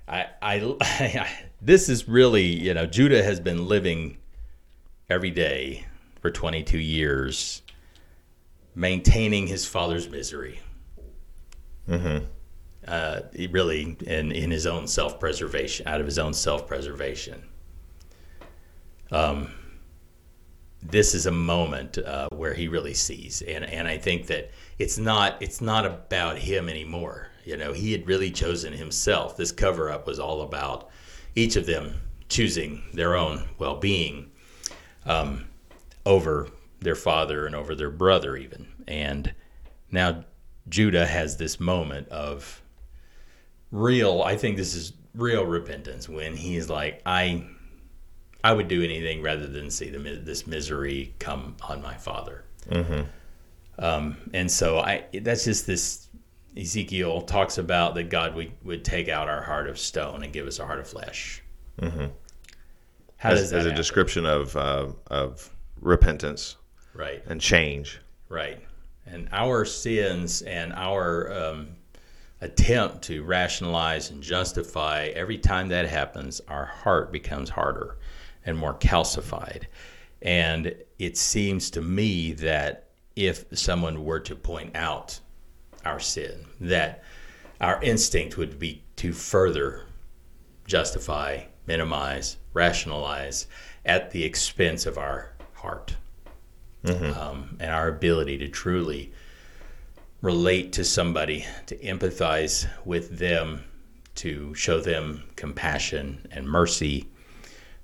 I, I, I, *laughs* this is really, you know, Judah has been living every day for 22 years, maintaining his father's misery Mm-hmm. Uh, really, in in his own self preservation, out of his own self preservation. Um, this is a moment uh, where he really sees, and and I think that it's not it's not about him anymore. You know, he had really chosen himself. This cover up was all about each of them choosing their own well being um, over their father and over their brother, even. And now Judah has this moment of real, I think this is real repentance when he's like, I, I would do anything rather than see the, this misery come on my father. Mm-hmm. Um, and so I, that's just this. Ezekiel talks about that God would, would take out our heart of stone and give us a heart of flesh. Mm-hmm. How as, does that as a happen? description of uh, of repentance, right, and change, right and our sins and our um, attempt to rationalize and justify every time that happens our heart becomes harder and more calcified. And it seems to me that if someone were to point out our sin that our instinct would be to further justify minimize rationalize at the expense of our heart mm-hmm. um, and our ability to truly relate to somebody, to empathize with them, to show them compassion and mercy,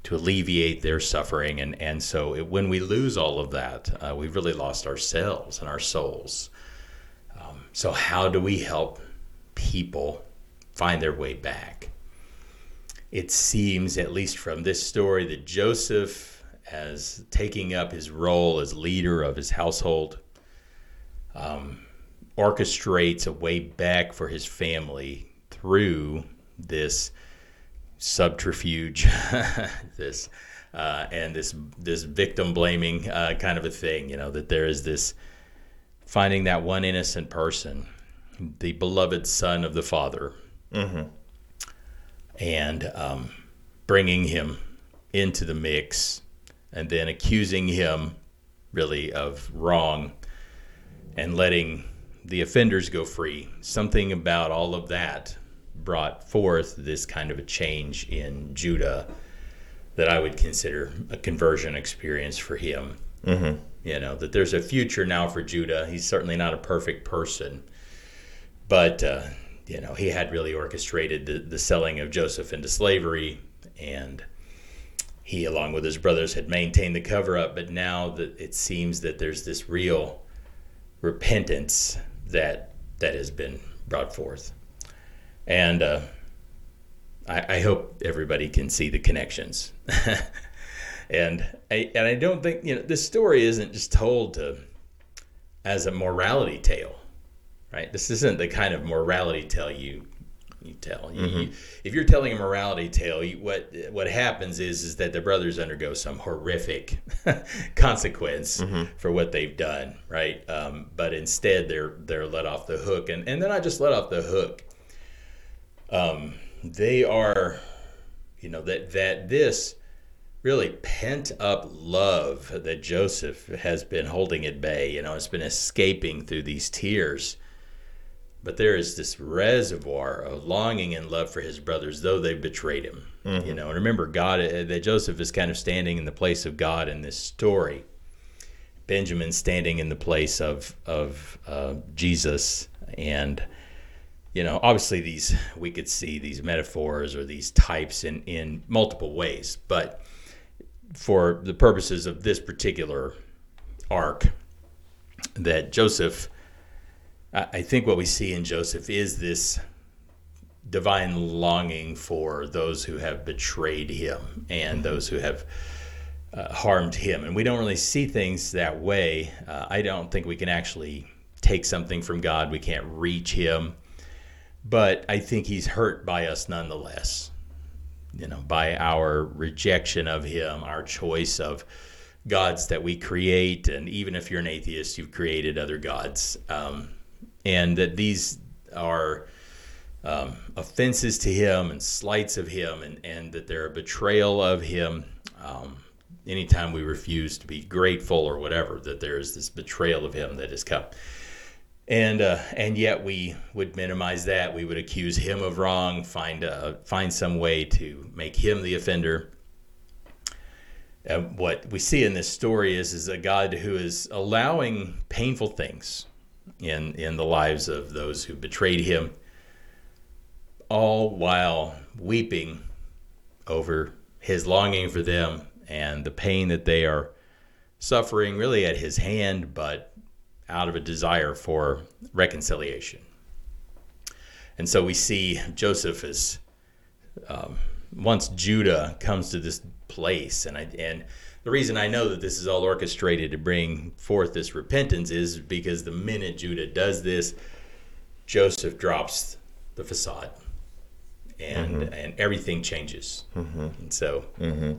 to alleviate their suffering. And, and so it, when we lose all of that, uh, we've really lost ourselves and our souls. Um, so, how do we help people find their way back? It seems, at least from this story, that Joseph, as taking up his role as leader of his household, um, orchestrates a way back for his family through this subterfuge, *laughs* this uh, and this this victim blaming uh, kind of a thing. You know that there is this finding that one innocent person, the beloved son of the father, mm-hmm. and um, bringing him into the mix, and then accusing him really of wrong, and letting the offenders go free. Something about all of that brought forth this kind of a change in Judah that I would consider a conversion experience for him. Mm-hmm. You know, that there's a future now for Judah. He's certainly not a perfect person, but, uh, you know, he had really orchestrated the, the selling of Joseph into slavery, and he, along with his brothers, had maintained the cover up. But now that it seems that there's this real repentance that that has been brought forth and uh, I, I, hope everybody can see the connections. *laughs* and I and I don't think you know this story isn't just told to as a morality tale, right? This isn't the kind of morality tale you you tell. You, mm-hmm. you, if you're telling a morality tale, you, what what happens is is that the brothers undergo some horrific *laughs* consequence mm-hmm. for what they've done, right? Um, but instead, they're they're let off the hook, and and they're not just let off the hook um, they are, you know, that that this really pent up love that Joseph has been holding at bay. You know, it's been escaping through these tears. But there is this reservoir of longing and love for his brothers, though they betrayed him. Mm-hmm. You know, and remember, God uh, that Joseph is kind of standing in the place of God in this story. Benjamin standing in the place of of uh, Jesus, and you know, obviously these we could see these metaphors or these types in in multiple ways, but for the purposes of this particular arc, that Joseph, I think what we see in Joseph is this divine longing for those who have betrayed him and those who have uh, harmed him. And we don't really see things that way. Uh, I don't think we can actually take something from God, we can't reach him but I think he's hurt by us nonetheless. You know, by our rejection of him, our choice of gods that we create, and even if you're an atheist, you've created other gods, um, and that these are um, offenses to him and slights of him, and, and that they're a betrayal of him. Um, anytime we refuse to be grateful or whatever, that there is this betrayal of him that has come and uh, and yet we would minimize that. We would accuse him of wrong, find uh, find some way to make him the offender. Uh, what we see in this story is is a God who is allowing painful things in in the lives of those who betrayed him, all while weeping over his longing for them and the pain that they are suffering, really at his hand, but out of a desire for reconciliation. And so we see Joseph as um, once Judah comes to this place, and I, and the reason I know that this is all orchestrated to bring forth this repentance is because the minute Judah does this, Joseph drops the facade, and mm-hmm. and everything changes. Mm-hmm. And so. Mm-hmm.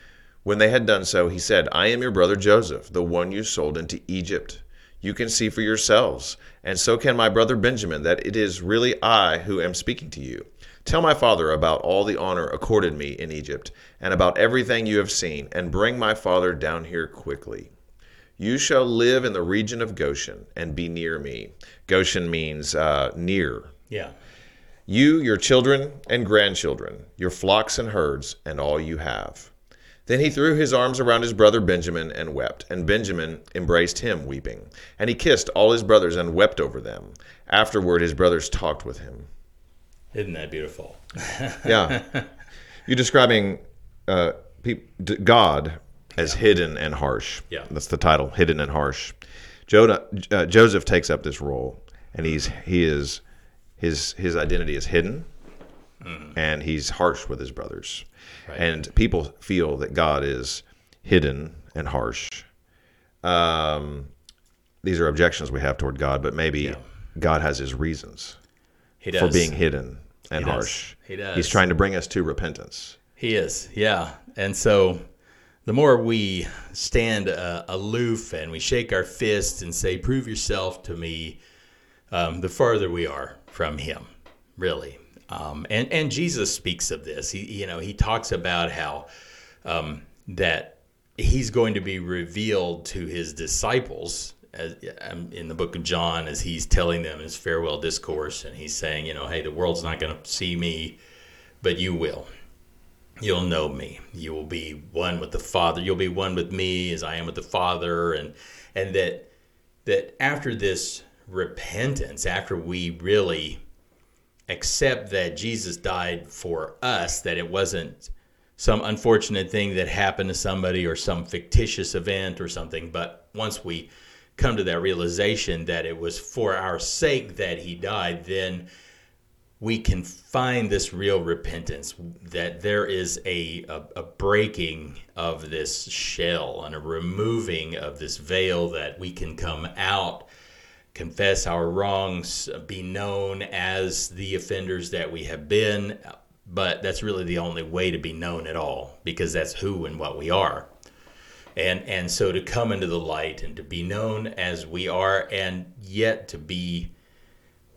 When they had done so, he said, I am your brother Joseph, the one you sold into Egypt. You can see for yourselves, and so can my brother Benjamin, that it is really I who am speaking to you. Tell my father about all the honor accorded me in Egypt, and about everything you have seen, and bring my father down here quickly. You shall live in the region of Goshen and be near me. Goshen means uh, near. Yeah. You, your children and grandchildren, your flocks and herds, and all you have. Then he threw his arms around his brother Benjamin and wept. And Benjamin embraced him, weeping. And he kissed all his brothers and wept over them. Afterward, his brothers talked with him. Isn't that beautiful? *laughs* Yeah. You're describing uh, God as hidden and harsh. Yeah. That's the title, hidden and harsh. Jonah, uh, Joseph takes up this role, and he's he is his his identity is hidden, and he's harsh with his brothers, Right. and people feel that God is hidden and harsh. Um, these are objections we have toward God, but maybe God has his reasons does. for being hidden and He does. harsh. He does. He's trying to bring us to repentance. He is, yeah. And so the more we stand uh, aloof and we shake our fists and say, Prove yourself to me, um, the farther we are from Him, really. Um, and, and Jesus speaks of this. He, you know, he talks about how um, that He's going to be revealed to His disciples. As, um, in the book of John, as he's telling them his farewell discourse, and he's saying, you know, hey, the world's not going to see me, but you will you'll know me you will be one with the father you'll be one with me as i am with the father and and that that after this repentance after we really accept that jesus died for us that it wasn't some unfortunate thing that happened to somebody or some fictitious event or something. But once we come to that realization that it was for our sake that he died then we can find this real repentance that there is a, a, a breaking of this shell and a removing of this veil that we can come out confess our wrongs be known as the offenders that we have been but that's really the only way to be known at all because that's who and what we are. And and so to come into the light and to be known as we are and yet to be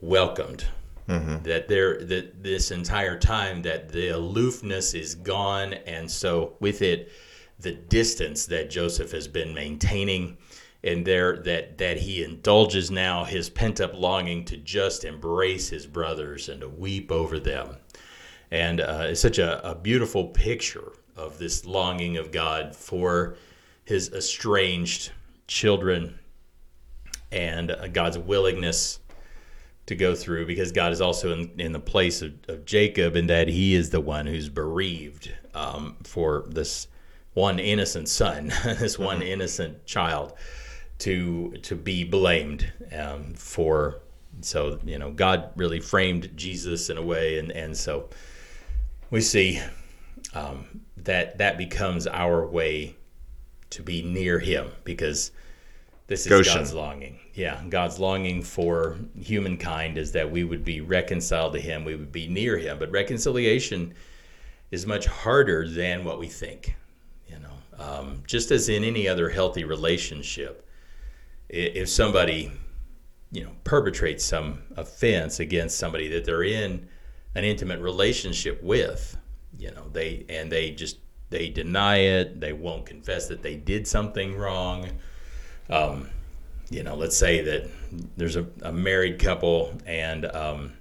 welcomed. Mm-hmm. That there that this entire time that the aloofness is gone and so with it the distance that Joseph has been maintaining and there that that he indulges now his pent up longing to just embrace his brothers and to weep over them. And uh, it's such a, a beautiful picture of this longing of God for his estranged children and uh, God's willingness to go through because God is also in, in the place of, of Jacob and that he is the one who's bereaved um, for this one innocent son, *laughs* this one innocent child to to be blamed um, for. So you know, God really framed Jesus in a way, and and so we see um, that that becomes our way to be near Him because this is Goshen. God's longing. Yeah, God's longing for humankind is that we would be reconciled to Him, we would be near Him. But reconciliation is much harder than what we think. You know, um, just as in any other healthy relationship, if somebody, you know, perpetrates some offense against somebody that they're in an intimate relationship with, you know, they and they just they deny it, they won't confess that they did something wrong um, you know, let's say that there's a, a married couple and um,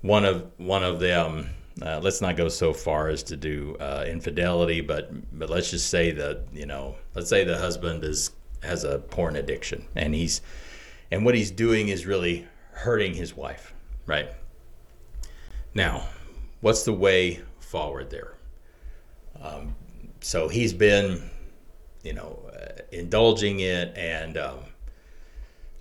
one of one of them. Uh, let's not go so far as to do uh, infidelity, but but let's just say that you know, let's say the husband is has a porn addiction and he's and what he's doing is really hurting his wife, right? Now, what's the way forward there? Um, so he's been you know, uh, indulging it and um,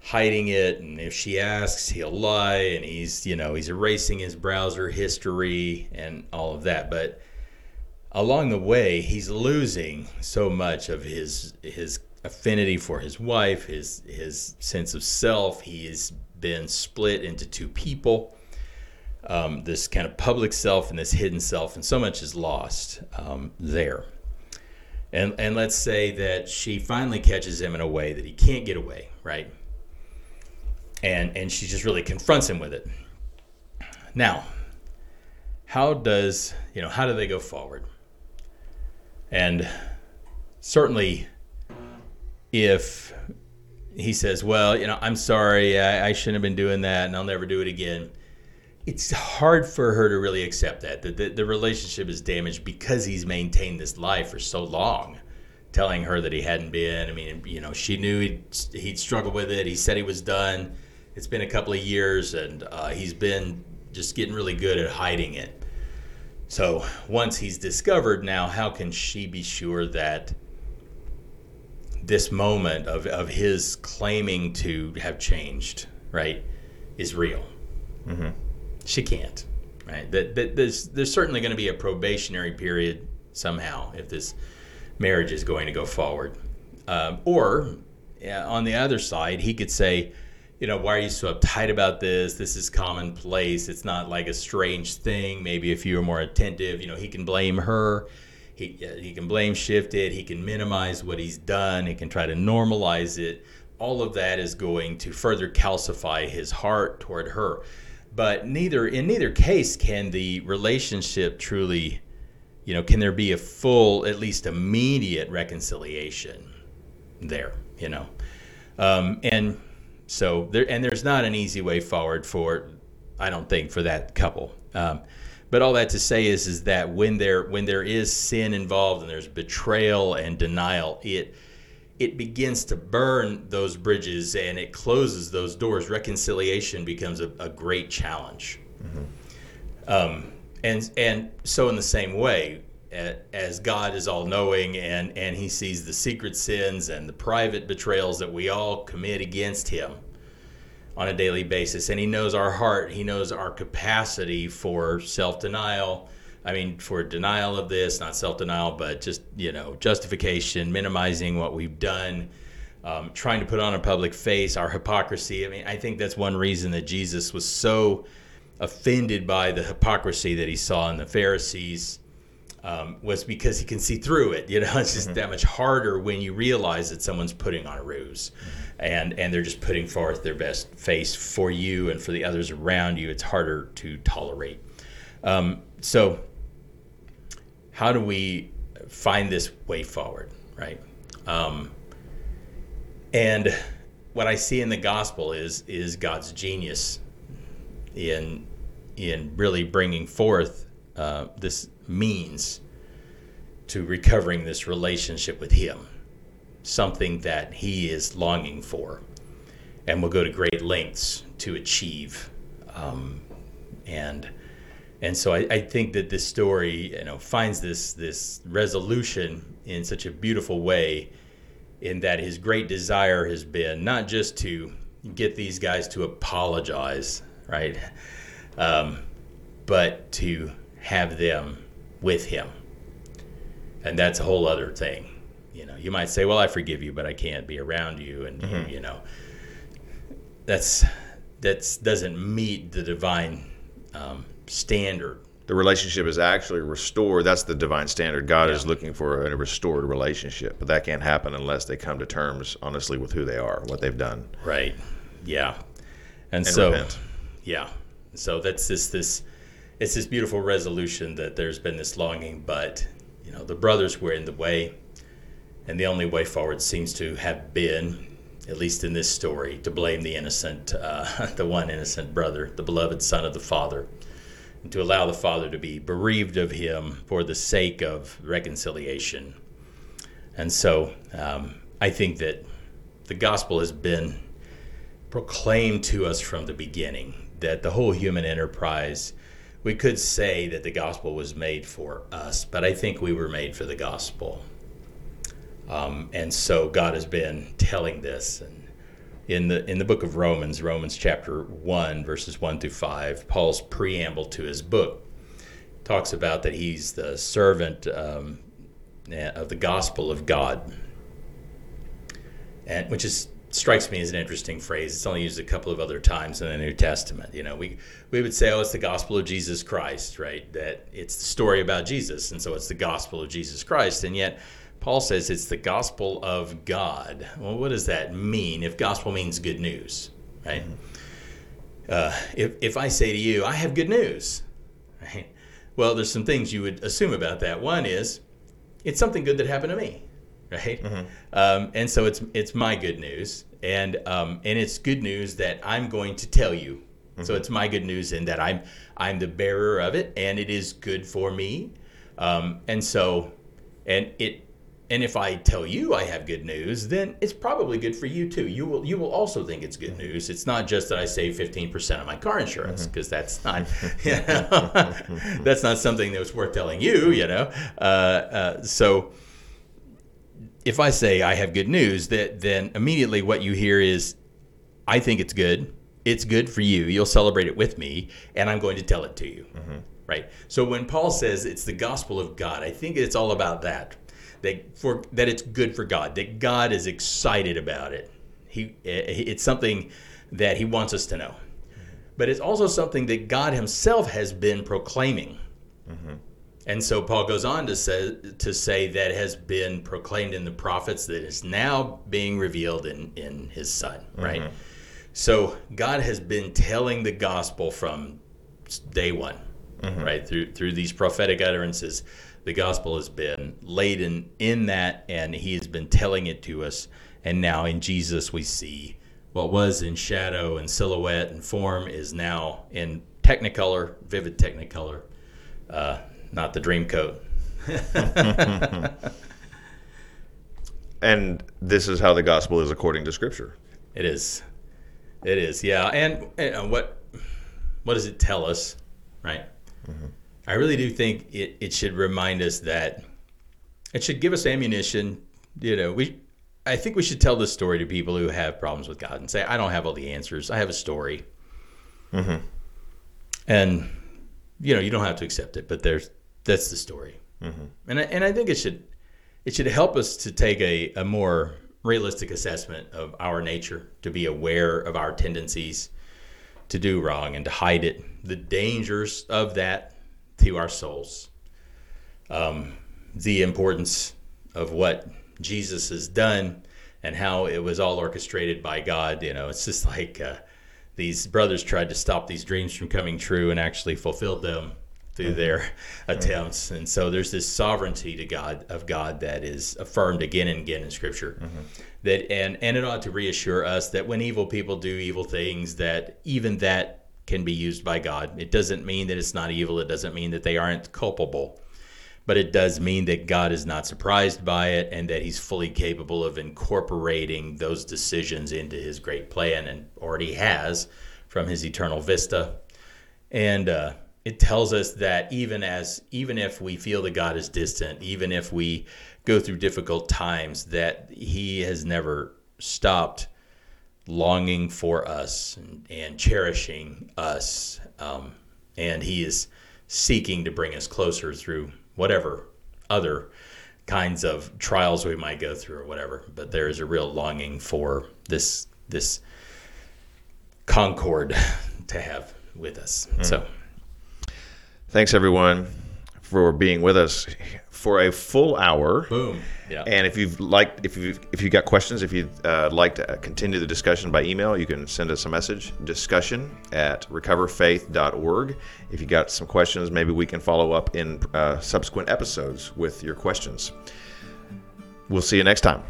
hiding it. And if she asks, he'll lie. And he's, you know, he's erasing his browser history and all of that. But along the way, he's losing so much of his his affinity for his wife, his his sense of self. He has been split into two people. Um, this kind of public self and this hidden self, and so much is lost um, there. And and let's say that she finally catches him in a way that he can't get away, right? And and she just really confronts him with it. Now, how does you know how do they go forward? And certainly if he says, "Well, you know, I'm sorry, I, I shouldn't have been doing that, and I'll never do it again," it's hard for her to really accept that that the, the relationship is damaged because he's maintained this lie for so long telling her that he hadn't been. I mean you know she knew he'd, he'd struggled with it. He said he was done. It's been a couple of years and uh, he's been just getting really good at hiding it. So once he's discovered now how can she be sure that this moment of, of his claiming to have changed right is real mm-hmm she can't. Right. That, that there's there's certainly going to be a probationary period somehow if this marriage is going to go forward. Um, or yeah, on the other side, he could say, you know, why are you so uptight about this? This is commonplace. It's not like a strange thing. Maybe if you were more attentive, you know, he can blame her. He, he can blame shift it. He can minimize what he's done. He can try to normalize it. All of that is going to further calcify his heart toward her but neither in neither case can the relationship truly you know can there be a full at least immediate reconciliation there you know um, and so there and there's not an easy way forward for i don't think for that couple um, but all that to say is is that when there when there is sin involved and there's betrayal and denial it it begins to burn those bridges and it closes those doors. Reconciliation becomes a, a great challenge. Mm-hmm. Um, and and so in the same way, as God is all knowing and and He sees the secret sins and the private betrayals that we all commit against Him on a daily basis, and He knows our heart. He knows our capacity for self denial I mean, for denial of this, not self denial, but just, you know, justification, minimizing what we've done, um, trying to put on a public face, our hypocrisy. I mean, I think that's one reason that Jesus was so offended by the hypocrisy that he saw in the Pharisees. Um, was because he can see through it. You know, *laughs* it's just mm-hmm. that much harder when you realize that someone's putting on a ruse, mm-hmm. and and they're just putting forth their best face for you and for the others around you. It's harder to tolerate. Um, so how do we find this way forward, right? Um, and what I see in the gospel is is God's genius in in really bringing forth uh, this means to recovering this relationship with Him, something that He is longing for, and will go to great lengths to achieve. Um, and and so I, I, think that this story you know finds this this resolution in such a beautiful way in that his great desire has been not just to get these guys to apologize right um, but to have them with him and that's a whole other thing you know you might say well i forgive you but i can't be around you and mm-hmm. you know that's that's doesn't meet the divine um, standard. The relationship is actually restored. That's the divine standard. God yeah. is looking for a restored relationship, but that can't happen unless they come to terms, honestly, with who they are, what they've done. Right. Yeah. And, and so, repent. yeah. So that's this this it's this beautiful resolution that there's been this longing, but you know the brothers were in the way, and the only way forward seems to have been at least in this story, to blame the innocent, uh, *laughs* the one innocent brother, the beloved son of the father, and to allow the father to be bereaved of him for the sake of reconciliation. And so um, I think that the gospel has been proclaimed to us from the beginning, that the whole human enterprise, we could say that the gospel was made for us, but I think we were made for the gospel. Um, and so God has been telling this. And in the in the book of Romans, Romans chapter one, verses one through five, Paul's preamble to his book talks about that he's the servant um, of the gospel of God, and which is strikes me as an interesting phrase. It's only used a couple of other times in the New Testament. You know, we we would say, oh, it's the gospel of Jesus Christ, right? That it's the story about Jesus, and so it's the gospel of Jesus Christ, and yet Paul says it's the gospel of God. Well, what does that mean if gospel means good news, right? Mm-hmm. Uh, if, if I say to you, I have good news, right? Well, there's some things you would assume about that. One is, it's something good that happened to me, right? Um, and so it's it's my good news, and um, and it's good news that I'm going to tell you. So it's my good news in that I'm I'm the bearer of it, and it is good for me. Um, and so, and it and if I tell you I have good news, then it's probably good for you too. You will you will also think it's good news. It's not just that I save fifteen percent of my car insurance because that's not *laughs* you know, *laughs* that's not something that was worth telling you. You know, uh, uh, so if I say I have good news, that then immediately what you hear is, I think it's good. It's good for you. You'll celebrate it with me, and I'm going to tell it to you. Mm-hmm. Right. So when Paul says it's the gospel of God, I think it's all about that. That for that it's good for God. That God is excited about it. He eh, it's something that He wants us to know. Mm-hmm. But it's also something that God Himself has been proclaiming. Mm-hmm. And so Paul goes on to say to say that has been proclaimed in the prophets that is now being revealed in in his son, right? So God has been telling the gospel from day one, right? Through through these prophetic utterances, the gospel has been laden in that and he has been telling it to us and now in Jesus we see what was in shadow and silhouette and form is now in technicolor, vivid technicolor. Uh, not the dream coat. *laughs* And this is how the gospel is according to Scripture. It is. It is. Yeah. And, and uh, what what does it tell us, right? Mm-hmm. I really do think it, it should remind us that it should give us ammunition. You know, we I think we should tell this story to people who have problems with God and say, I don't have all the answers. I have a story. Mm-hmm. And you know, you don't have to accept it, but there's that's the story. And I, and I think it should it should help us to take a, a more realistic assessment of our nature, to be aware of our tendencies to do wrong and to hide it, the dangers of that to our souls, um, the importance of what Jesus has done and how it was all orchestrated by God. You know, it's just *laughs* like uh, these brothers tried to stop these dreams from coming true and actually fulfilled them through their *laughs* attempts. And so there's this sovereignty to God of God that is affirmed again and again in Scripture. That and and it ought to reassure us that when evil people do evil things, that even that can be used by God. It doesn't mean that it's not evil. It doesn't mean that they aren't culpable. But it does mean that God is not surprised by it and that he's fully capable of incorporating those decisions into his great plan and already has from his eternal vista. And uh, it tells us that even as even if we feel that God is distant, even if we go through difficult times, that He has never stopped longing for us and, and cherishing us, um, and He is seeking to bring us closer through whatever other kinds of trials we might go through or whatever. But there is a real longing for this this concord *laughs* to have with us. So. Thanks, everyone, for being with us for a full hour. Boom. Yeah. And if you've liked, if you if you got questions, if you'd uh, like to continue the discussion by email, you can send us a message discussion at recoverfaith.org. If you got some questions, maybe we can follow up in uh, subsequent episodes with your questions. We'll see you next time.